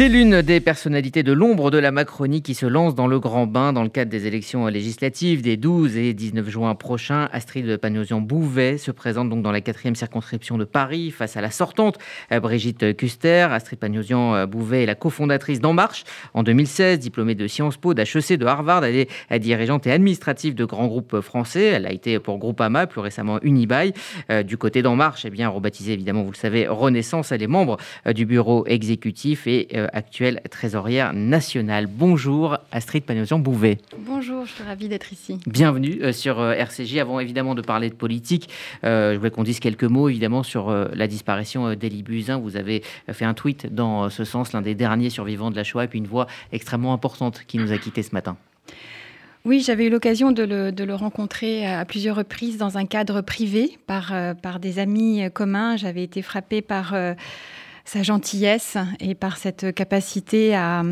C'est l'une des personnalités de l'ombre de la Macronie qui se lance dans le grand bain dans le cadre des élections législatives des 12 et 19 juin prochains. Astrid Panosian-Bouvet se présente donc dans la quatrième circonscription de Paris face à la sortante euh, Brigitte Custer. Astrid Panosian-Bouvet est la cofondatrice d'En Marche en 2016, diplômée de Sciences Po, d'HEC, de Harvard. Elle est dirigeante et administrative de grands groupes français. Elle a été pour Groupama, plus récemment Unibail. Euh, du côté d'En Marche, eh bien, rebaptisée évidemment, vous le savez, Renaissance. Elle est membre euh, du bureau exécutif et euh, actuelle trésorière nationale. Bonjour Astrid Panosian-Bouvet. Bonjour, je suis ravie d'être ici. Bienvenue euh, sur RCJ. Avant évidemment de parler de politique, je voulais qu'on dise quelques mots évidemment sur la disparition d'Elie Buzyn. Vous avez fait un tweet dans ce sens, l'un des derniers survivants de la Shoah, et puis une voix extrêmement importante qui nous a quittés ce matin. Oui, j'avais eu l'occasion de le, rencontrer à plusieurs reprises dans un cadre privé par, par des amis communs. J'avais été frappée par sa gentillesse et par cette capacité à,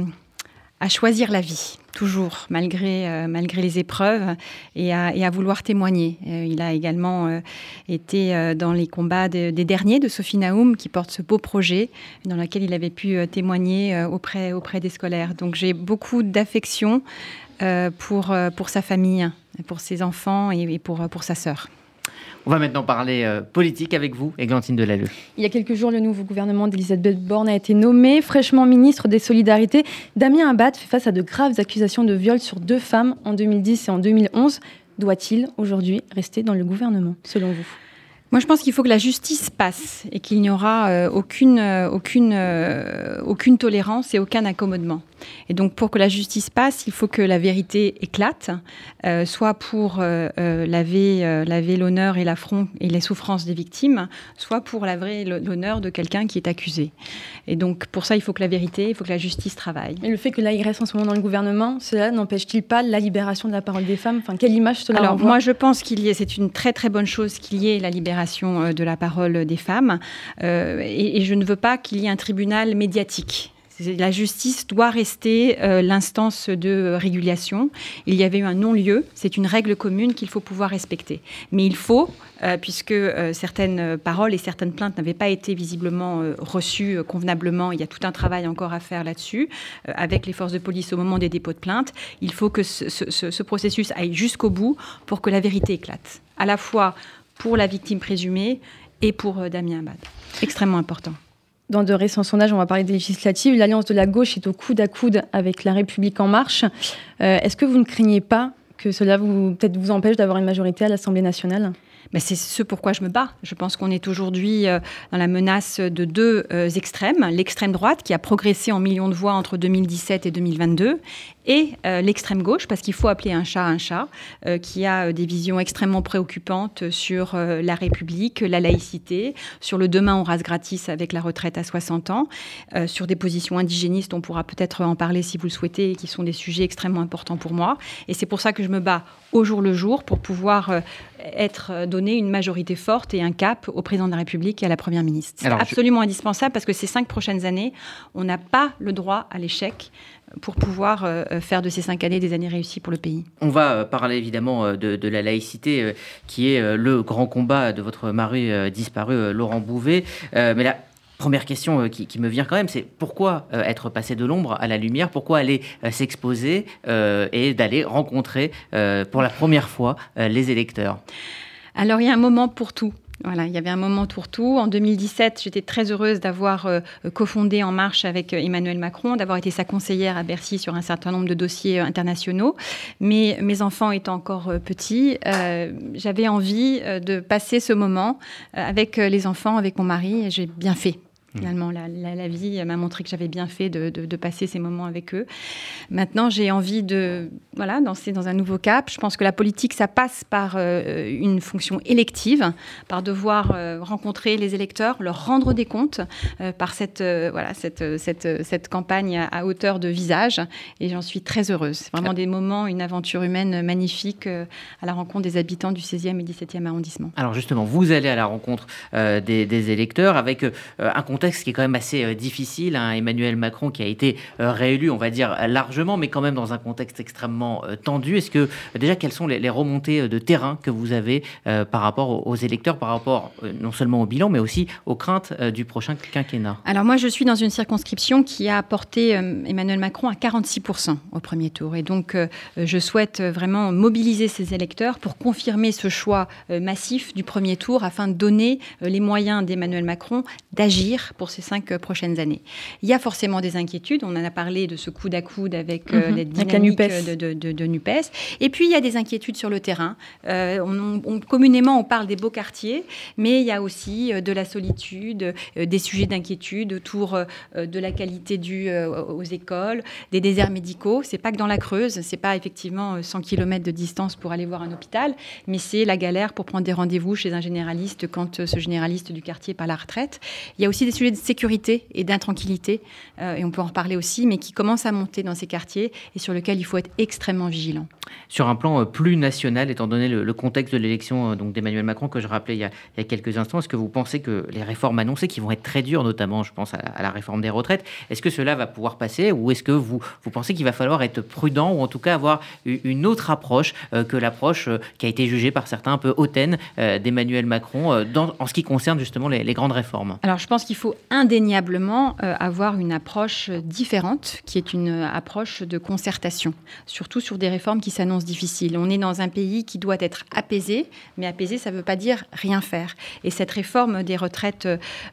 choisir la vie, toujours, malgré, euh, malgré les épreuves, et à, vouloir témoigner. Euh, il a également euh, été dans les combats des derniers de Sophie Naoum, qui porte ce beau projet, dans lequel il avait pu témoigner auprès, auprès des scolaires. Donc j'ai beaucoup d'affection pour, pour sa famille, pour ses enfants et pour, pour sa sœur. On va maintenant parler euh, politique avec vous, Églantine Delalleux. Il y a quelques jours, le nouveau gouvernement d'Elisabeth Borne a été nommé. Fraîchement ministre des Solidarités, Damien Abad fait face à de graves accusations de viol sur deux femmes en 2010 et en 2011. Doit-il aujourd'hui rester dans le gouvernement, selon vous? Moi, je pense qu'il faut que la justice passe et qu'il n'y aura euh, aucune, euh, aucune, euh, aucune tolérance et aucun accommodement. Et donc, pour que la justice passe, il faut que la vérité éclate, soit pour laver, laver l'honneur et l'affront et les souffrances des victimes, soit pour laver l'honneur de quelqu'un qui est accusé. Et donc, pour ça, il faut que la vérité, il faut que la justice travaille. Et le fait que reste en ce moment dans le gouvernement, cela n'empêche-t-il pas la libération de la parole des femmes? Enfin, quelle image cela Alors, moi, je pense qu'il y ait, c'est une très très bonne chose qu'il y ait la libération euh, de la parole des femmes. Euh, et, je ne veux pas qu'il y ait un tribunal médiatique. La justice doit rester euh, l'instance de régulation. Il y avait eu un non-lieu. C'est une règle commune qu'il faut pouvoir respecter. Mais il faut, puisque certaines paroles et certaines plaintes n'avaient pas été visiblement reçues convenablement, il y a tout un travail encore à faire là-dessus, avec les forces de police au moment des dépôts de plainte, il faut que ce, ce processus aille jusqu'au bout pour que la vérité éclate. À la fois pour la victime présumée et pour euh, Damien Abad. Extrêmement important. Dans de récents sondages, on va parler des législatives. L'alliance de la gauche est au coude à coude avec La République en marche. Euh, est-ce que vous ne craignez pas que cela vous vous empêche d'avoir une majorité à l'Assemblée nationale? C'est ce pourquoi je me bats. Je pense qu'on est aujourd'hui euh, dans la menace de deux extrêmes. L'extrême droite, qui a progressé en millions de voix entre 2017 et 2022, et euh, l'extrême gauche, parce qu'il faut appeler un chat un chat, euh, qui a euh, des visions extrêmement préoccupantes sur la République, la laïcité, sur le demain on rase gratis avec la retraite à 60 ans, sur des positions indigénistes, on pourra peut-être en parler si vous le souhaitez, qui sont des sujets extrêmement importants pour moi. Et c'est pour ça que je me bats au jour le jour pour pouvoir être donné une majorité forte et un cap au président de la République et à la première ministre. C'est absolument indispensable parce que ces cinq prochaines années, on n'a pas le droit à l'échec pour pouvoir euh, euh, faire de ces cinq années des années réussies pour le pays. On va euh, parler évidemment de, la laïcité, qui est le grand combat de votre mari disparu, Laurent Bouvet. mais la première question qui, me vient quand même, c'est pourquoi être passé de l'ombre à la lumière? Pourquoi aller s'exposer et d'aller rencontrer pour la première fois les électeurs? Alors il y a un moment pour tout. Voilà, il y avait un moment tour-tout. En 2017, j'étais très heureuse d'avoir euh, cofondé En Marche avec euh, Emmanuel Macron, d'avoir été sa conseillère à Bercy sur un certain nombre de dossiers euh, internationaux. Mais mes enfants étant encore petits, j'avais envie de passer ce moment avec les enfants, avec mon mari, et j'ai bien fait. Mmh. Finalement, la, vie m'a montré que j'avais bien fait de, passer ces moments avec eux. Maintenant, j'ai envie de voilà, danser dans un nouveau cap. Je pense que la politique, ça passe par euh, une fonction élective, par devoir euh, rencontrer les électeurs, leur rendre des comptes, euh, par cette, voilà, cette, cette, cette, campagne à, hauteur de visage. Et j'en suis très heureuse. C'est vraiment des moments, une aventure humaine magnifique à la rencontre des habitants du 16e et 17e arrondissement. Alors justement, vous allez à la rencontre des, des, électeurs avec un contexte contexte qui est quand même assez difficile. Hein. Emmanuel Macron qui a été réélu, on va dire largement, mais quand même dans un contexte extrêmement tendu. Est-ce que déjà quelles sont les, remontées de terrain que vous avez par rapport aux, électeurs, par rapport non seulement au bilan, mais aussi aux craintes du prochain quinquennat? Alors moi, je suis dans une circonscription qui a porté Emmanuel Macron à 46% au premier tour. Et donc, je souhaite vraiment mobiliser ces électeurs pour confirmer ce choix massif du premier tour afin de donner les moyens d'Emmanuel Macron d'agir pour ces cinq prochaines années. Il y a forcément des inquiétudes. On en a parlé de ce coude à coude avec euh, mhm. dynamique de, de, NUPES. Et puis, il y a des inquiétudes sur le terrain. Euh, on, communément, on parle des beaux quartiers, mais il y a aussi euh, de la solitude, des sujets d'inquiétude autour de la qualité due aux écoles, des déserts médicaux. C'est pas que dans la Creuse, c'est pas effectivement 100 km de distance pour aller voir un hôpital, mais c'est la galère pour prendre des rendez-vous chez un généraliste quand ce généraliste du quartier est pas à la retraite. Il y a aussi des sujets de sécurité et d'intranquillité, euh, et on peut en reparler aussi, mais qui commencent à monter dans ces quartiers et sur lesquels il faut être extrêmement vigilant. Sur un plan euh, plus national, étant donné le, contexte de l'élection euh, donc d'Emmanuel Macron que je rappelais il y, a, quelques instants, est-ce que vous pensez que les réformes annoncées, qui vont être très dures, notamment je pense à la, réforme des retraites, est-ce que cela va pouvoir passer ou est-ce que vous, vous pensez qu'il va falloir être prudent ou en tout cas avoir une autre approche que l'approche qui a été jugée par certains un peu hautaine d'Emmanuel Macron en ce qui concerne justement les, les grandes réformes? Alors je pense qu'il faut indéniablement avoir une approche différente, qui est une approche de concertation, surtout sur des réformes qui s'annoncent difficiles. On est dans un pays qui doit être apaisé, mais apaisé, ça ne veut pas dire rien faire. Et cette réforme des retraites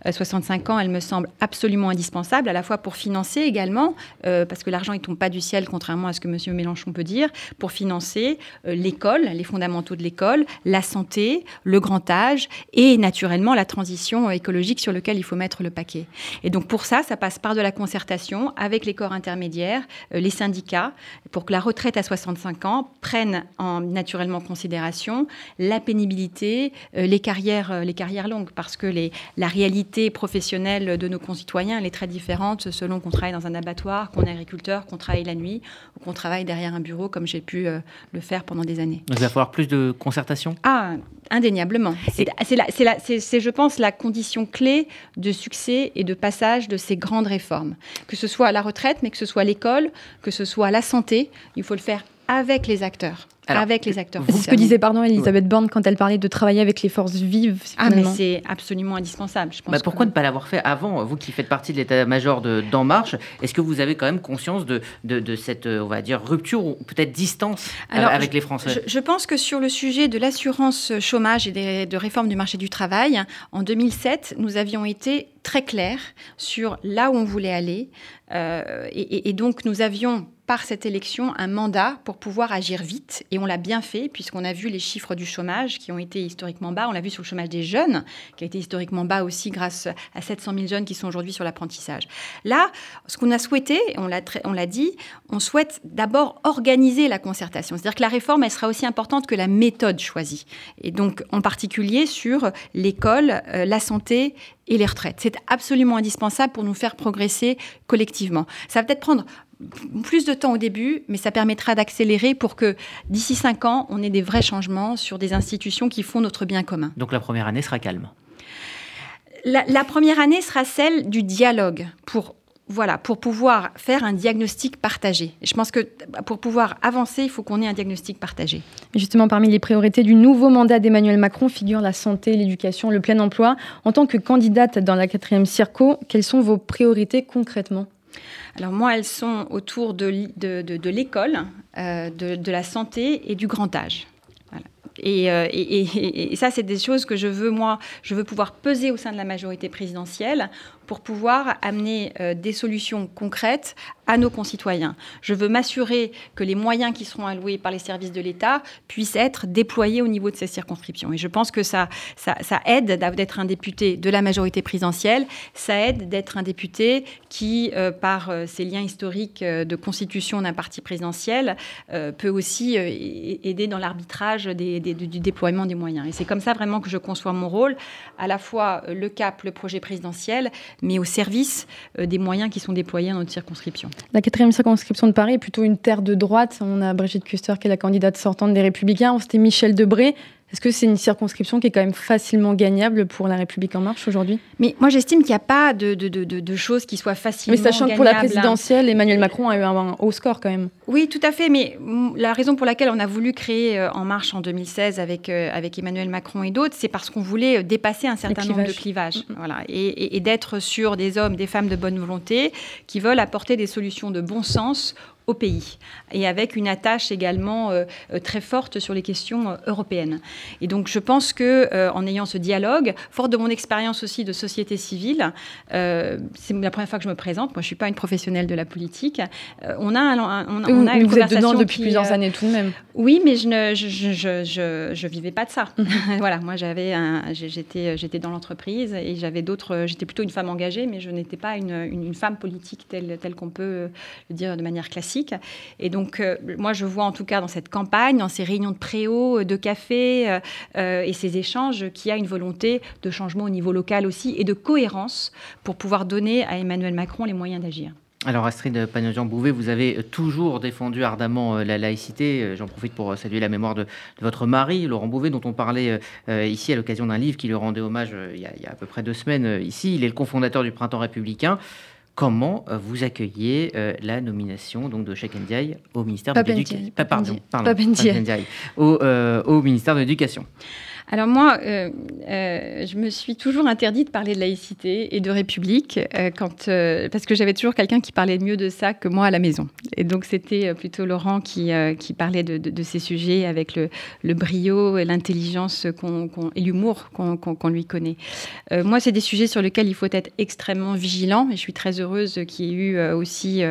65 euh, ans, elle me semble absolument indispensable, à la fois pour financer également, euh, parce que l'argent ne tombe pas du ciel, contrairement à ce que M. Mélenchon peut dire, pour financer euh, l'école, les fondamentaux de l'école, la santé, le grand âge et naturellement la transition écologique sur laquelle il faut mettre le paquet. Et donc pour ça, ça passe par de la concertation avec les corps intermédiaires, les syndicats, pour que la retraite à 65 ans prenne en naturellement considération la pénibilité, euh, les carrières, euh, les carrières longues, parce que les, la réalité professionnelle de nos concitoyens elle est très différente selon qu'on travaille dans un abattoir, qu'on est agriculteur, qu'on travaille la nuit ou qu'on travaille derrière un bureau comme j'ai pu le faire pendant des années. Il va falloir plus de concertation? Ah, indéniablement. C'est, je pense, la condition clé de succès et de passage de ces grandes réformes. Que ce soit la retraite, mais que ce soit l'école, que ce soit la santé, il faut le faire avec les acteurs avec les acteurs. C'est ce que disait pardon Elisabeth Borne quand elle parlait de travailler avec les forces vives. Ah mais c'est absolument indispensable. Je pense bah, pourquoi ne pas l'avoir fait avant Vous qui faites partie de l'état-major d'En Marche, est-ce que vous avez quand même conscience de, de, cette on va dire rupture ou peut-être distance euh, avec les Français? je, pense que sur le sujet de l'assurance chômage et des, de réforme du marché du travail, en 2007, nous avions été très clairs sur là où on voulait aller. Euh, et, et donc nous avions par cette élection un mandat pour pouvoir agir vite. Et on l'a bien fait, puisqu'on a vu les chiffres du chômage qui ont été historiquement bas. On l'a vu sur le chômage des jeunes, qui a été historiquement bas aussi grâce à 700 000 jeunes qui sont aujourd'hui sur l'apprentissage. Là, ce qu'on a souhaité, on l'a, dit, on souhaite d'abord organiser la concertation. C'est-à-dire que la réforme, elle sera aussi importante que la méthode choisie. Et donc, en particulier sur l'école, euh, la santé et les retraites. C'est absolument indispensable pour nous faire progresser collectivement. Ça va peut-être prendre plus de temps au début, mais ça permettra d'accélérer pour que d'ici cinq ans, on ait des vrais changements sur des institutions qui font notre bien commun. Donc la première année sera calme. La, première année sera celle du dialogue pour voilà, pour pouvoir faire un diagnostic partagé. je pense que pour pouvoir avancer, il faut qu'on ait un diagnostic partagé. Justement, parmi les priorités du nouveau mandat d'Emmanuel Macron figurent la santé, l'éducation, le plein emploi. En tant que candidate dans la quatrième circo, quelles sont vos priorités concrètement? Alors moi, elles sont autour de, l'école, euh, de, la santé et du grand âge. Euh, et, ça, c'est des choses que je veux, moi, je veux pouvoir peser au sein de la majorité présidentielle pour pouvoir amener euh, des solutions concrètes à nos concitoyens. Je veux m'assurer que les moyens qui seront alloués par les services de l'État puissent être déployés au niveau de ces circonscriptions. Et je pense que ça, ça, aide d'être un député de la majorité présidentielle, ça aide d'être un député qui, euh, par euh, ses liens historiques de constitution d'un parti présidentiel, peut aussi aider dans l'arbitrage du déploiement des moyens. Et c'est comme ça vraiment que je conçois mon rôle, à la fois le cap, le projet présidentiel, mais au service euh, des moyens qui sont déployés dans notre circonscription. La quatrième circonscription de Paris est plutôt une terre de droite. On a Brigitte Custer qui est la candidate sortante des Républicains. C'était Michel Debré. Est-ce que c'est une circonscription qui est quand même facilement gagnable pour La République En Marche aujourd'hui? Mais moi, j'estime qu'il n'y a pas de, de, de, de, choses qui soient facilement Mais sachant que pour la présidentielle, Emmanuel Macron a eu un, haut score quand même. Oui, tout à fait. Mais la raison pour laquelle on a voulu créer euh, En Marche en 2016 avec, euh, avec Emmanuel Macron et d'autres, c'est parce qu'on voulait dépasser un certain nombre de clivages. Mm, mm. Voilà. Et, et, et d'être sur des hommes, des femmes de bonne volonté qui veulent apporter des solutions de bon sens au pays et avec une attache également euh, euh, très forte sur les questions euh, européennes. Et donc je pense que en ayant ce dialogue, fort de mon expérience aussi de société civile, c'est la première fois que je me présente. Moi, je suis pas une professionnelle de la politique. on a, un, on, on a une vous êtes dedans depuis plusieurs années tout de même. Oui, mais je ne je, je, je, je vivais pas de ça. voilà, moi j'avais j'étais j'étais dans l'entreprise et j'avais d'autres. J'étais plutôt une femme engagée, mais je n'étais pas une, une, une, femme politique telle telle qu'on peut le dire de manière classique. Et donc, euh, moi, je vois en tout cas dans cette campagne, dans ces réunions de préau, euh, de café euh, et ces échanges, qu'il y a une volonté de changement au niveau local aussi et de cohérence pour pouvoir donner à Emmanuel Macron les moyens d'agir. Alors Astrid Panosian-Bouvet, vous avez toujours défendu ardemment la laïcité. J'en profite pour saluer la mémoire de, votre mari, Laurent Bouvet, dont on parlait ici à l'occasion d'un livre qui lui rendait hommage il y, a, à peu près deux semaines ici. Il est le cofondateur du Printemps républicain. Comment euh, vous accueillez euh, la nomination donc, de Cheikh Ndiaye au ministère de l'Éducation Pardon, au, euh, au ministère de l'Éducation alors moi, euh, euh, je me suis toujours interdit de parler de laïcité et de république euh, parce que j'avais toujours quelqu'un qui parlait mieux de ça que moi à la maison. Et donc c'était plutôt Laurent qui, parlait de, ces sujets avec le, brio et l'intelligence et l'humour qu'on qu lui connaît. Moi, c'est des sujets sur lesquels il faut être extrêmement vigilant et je suis très heureuse qu'il y ait eu aussi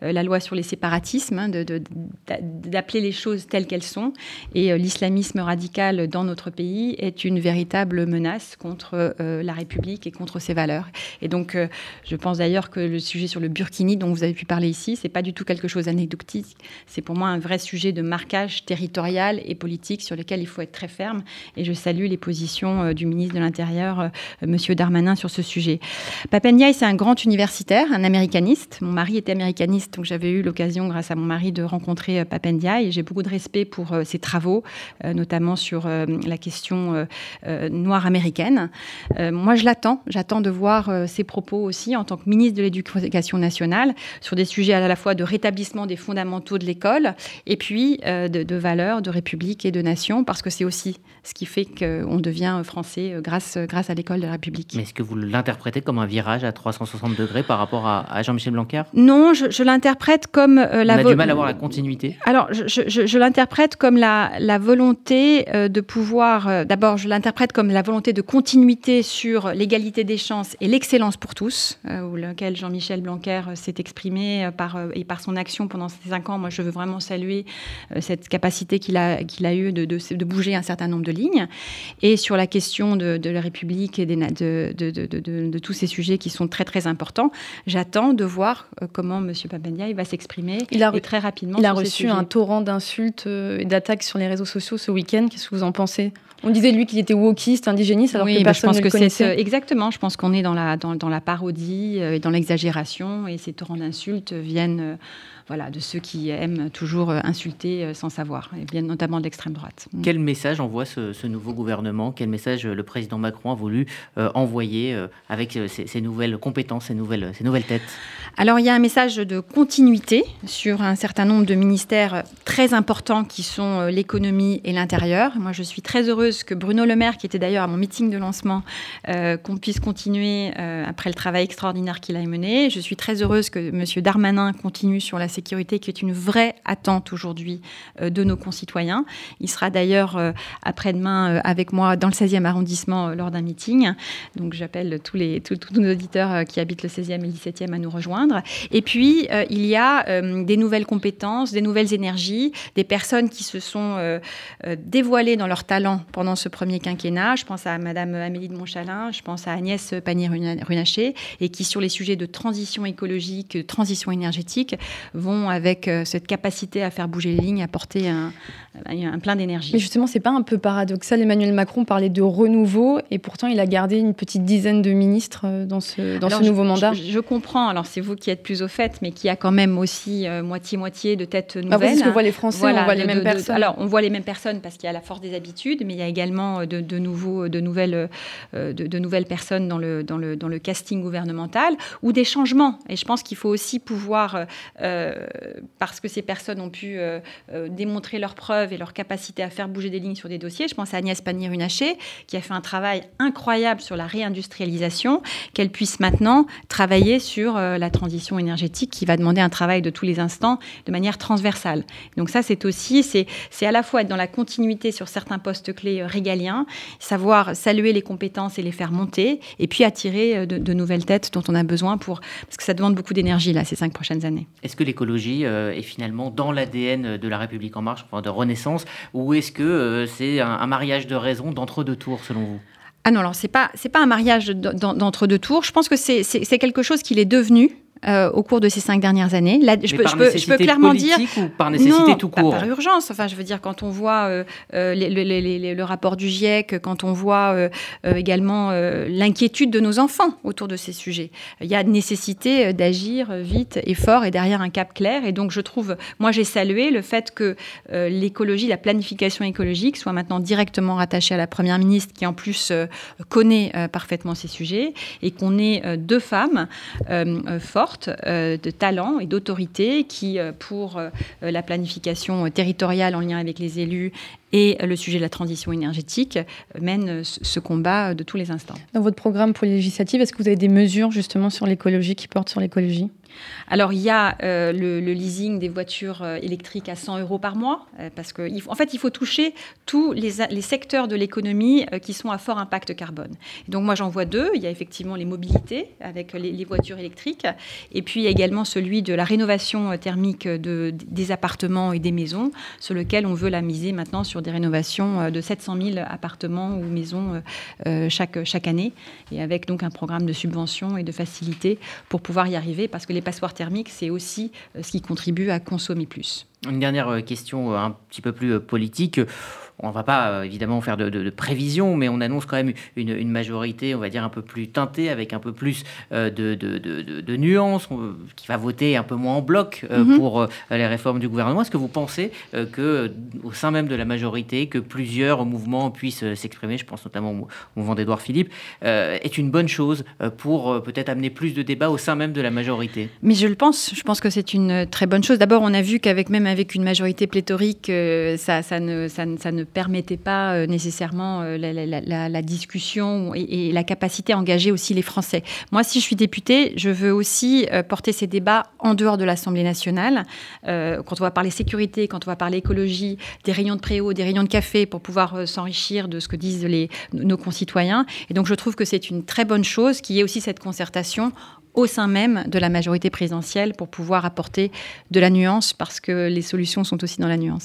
la loi sur les séparatismes, hein, d'appeler les choses telles qu'elles sont. Et l'islamisme radical dans notre pays est une véritable menace contre euh, la République et contre ses valeurs. Et donc, euh, je pense d'ailleurs que le sujet sur le Burkini, dont vous avez pu parler ici, c'est pas du tout quelque chose d'anecdotique. C'est pour moi un vrai sujet de marquage territorial et politique sur lequel il faut être très ferme. Et je salue les positions euh, du ministre de l'Intérieur, Monsieur Darmanin, sur ce sujet. Papendiaï, c'est un grand universitaire, un américaniste. Mon mari était américaniste, donc j'avais eu l'occasion, grâce à mon mari, de rencontrer Papendiaï. J'ai beaucoup de respect pour ses travaux, notamment sur la question euh, euh, noire américaine. Euh, moi, je l'attends. J'attends de voir ses propos aussi en tant que ministre de l'Éducation nationale sur des sujets à la fois de rétablissement des fondamentaux de l'école et puis de, de valeurs, de république et de nation, parce que c'est aussi ce qui fait qu'on devient français grâce, grâce à l'école de la République. Mais est-ce que vous l'interprétez comme un virage à 360 degrés par rapport à, à Jean-Michel Blanquer? Non, je, je l'interprète comme euh, la. On a du mal à voir la continuité. Alors, je, je, je l'interprète comme la, la volonté euh, de pouvoir euh, d'abord, je l'interprète comme la volonté de continuité sur l'égalité des chances et l'excellence pour tous, euh, où lequel Jean-Michel Blanquer euh, s'est exprimé euh, par, et par son action pendant ces cinq ans. Moi, je veux vraiment saluer cette capacité qu'il a, qu'il a eue de, de, de, bouger un certain nombre de lignes. Et sur la question de, de la République et des, de, de, tous ces sujets qui sont très, très importants, j'attends de voir comment M. Papendiaï va s'exprimer il a, très rapidement. Il a reçu un torrent d'insultes et d'attaques sur les réseaux sociaux ce week-end. Qu'est-ce que vous en pensez? On disait lui qu'il était wokiste, indigéniste, alors oui, que personne je pense ne que le connaissait. Exactement, je pense qu'on est dans la, dans, dans la parodie et dans l'exagération, et ces torrents d'insultes viennent voilà, de ceux qui aiment toujours insulter sans savoir, et bien notamment de l'extrême droite. Quel message envoie ce, ce, nouveau gouvernement? Quel message le président Macron a voulu euh, envoyer euh, avec ces, nouvelles compétences, ces nouvelles, ces nouvelles têtes? Alors, il y a un message de continuité sur un certain nombre de ministères très importants qui sont euh, l'économie et l'intérieur. Moi, je suis très heureuse que Bruno Le Maire, qui était d'ailleurs à mon meeting de lancement, euh, qu'on puisse continuer euh, après le travail extraordinaire qu'il a mené. Je suis très heureuse que M. Darmanin continue sur la sécurité qui est une vraie attente aujourd'hui euh, de nos concitoyens. Il sera d'ailleurs euh, après-demain euh, avec moi dans le 16e arrondissement lors d'un meeting. Donc j'appelle tous, tous, tous nos auditeurs qui habitent le 16e et le 17e à nous rejoindre. Et puis il y a des nouvelles compétences, des nouvelles énergies, des personnes qui se sont dévoilées dans leur talent pendant ce premier quinquennat. Je pense à Madame Amélie de Montchalin, je pense à Agnès Pannier-Runacher et qui sur les sujets de transition écologique, transition énergétique vont vont avec euh, cette capacité à faire bouger les lignes, apporter un, un plein d'énergie. Mais justement, c'est pas un peu paradoxal Emmanuel Macron parlait de renouveau et pourtant il a gardé une petite dizaine de ministres euh, dans ce, dans ce nouveau je, mandat. Je, je, comprends, alors c'est vous qui êtes plus au fait, mais qui a quand même aussi moitié-moitié euh, de têtes nouvelles. Ah, parce que voit les Français, voilà, on voit les mêmes de, personnes. alors, on voit les mêmes personnes parce qu'il y a la force des habitudes, mais il y a également de, de, nouveaux, de, nouvelles, de, nouvelles personnes dans le, dans, le, dans le casting gouvernemental ou des changements. Et je pense qu'il faut aussi pouvoir, parce que ces personnes ont pu démontrer leurs preuves et leur capacité à faire bouger des lignes sur des dossiers, je pense à Agnès Pannier-Runacher, qui a fait un travail incroyable sur la réindustrialisation, qu'elle puisse maintenant travailler sur la transition énergétique qui va demander un travail de tous les instants de manière transversale. Donc ça, c'est aussi, c'est à la fois être dans la continuité sur certains postes clés euh, régaliens, savoir saluer les compétences et les faire monter, et puis attirer euh, de, nouvelles têtes dont on a besoin pour, parce que ça demande beaucoup d'énergie là ces cinq prochaines années. Est-ce que l'écologie euh, est finalement dans l'ADN de la République en marche, de Renaissance, ou est-ce que c'est un, mariage de raison d'entre-deux tours selon vous? Ah non, alors c'est pas c'est pas un mariage d'entre deux tours. Je pense que c'est quelque chose qu'il est devenu euh, au cours de ces cinq dernières années. je, peux, je, peux, je, peux, clairement dire ou par nécessité tout court. Par, urgence. Enfin, je veux dire quand on voit euh, euh le rapport du GIEC, quand on voit euh, également l'inquiétude de nos enfants autour de ces sujets, il y a nécessité d'agir vite et fort et derrière un cap clair. Et donc, je trouve, moi, j'ai salué le fait que l'écologie, la planification écologique soit maintenant directement rattachée à la première ministre, qui en plus connaît parfaitement ces sujets, et qu'on ait deux femmes fortes euh, de talent et d'autorité qui, euh, pour euh, la planification territoriale en lien avec les élus et le sujet de la transition énergétique, mène ce combat de tous les instants. Dans votre programme pour les législatives, est-ce que vous avez des mesures justement sur l'écologie qui portent sur l'écologie? Alors, il y a euh, le, leasing des voitures euh, électriques à 100 euros par mois, euh, parce qu'en en fait, il faut toucher tous les, secteurs de l'économie qui sont à fort impact carbone. donc, moi, j'en vois deux. Il y a effectivement les mobilités avec les, voitures électriques, et puis il y a également celui de la rénovation thermique de, des appartements et des maisons, sur lequel on veut la miser maintenant sur des rénovations de 700 000 appartements ou maisons chaque, chaque année, et avec donc un programme de subvention et de facilité pour pouvoir y arriver, parce que les passoires thermiques, c'est aussi euh, ce qui contribue à consommer plus. Une dernière euh, question euh, un petit peu plus politique. On ne va pas euh, évidemment faire de, de, prévisions, mais on annonce quand même une, majorité, on va dire, un peu plus teintée, avec un peu plus euh, de, de, nuances, qui va voter un peu moins en bloc euh, mhm. pour les réformes du gouvernement. Est-ce que vous pensez que au sein même de la majorité, que plusieurs mouvements puissent s'exprimer, je pense notamment au mouvement d'Edouard Philippe, est une bonne chose pour peut-être amener plus de débats au sein même de la majorité? Mais je le pense. Je pense que c'est une très bonne chose. D'abord, on a vu qu'avec même avec une majorité pléthorique, ça, ça, ne, ça, ça ne permettait pas euh, nécessairement euh, la, discussion et, la capacité à engager aussi les Français. Moi, si je suis députée, je veux aussi euh, porter ces débats en dehors de l'Assemblée nationale. quand on va parler sécurité, quand on va parler écologie, des réunions de préau, des réunions de café pour pouvoir s'enrichir de ce que disent nos concitoyens. Et donc, je trouve que c'est une très bonne chose qu'il y ait aussi cette concertation au sein même de la majorité présidentielle pour pouvoir apporter de la nuance parce que les solutions sont aussi dans la nuance.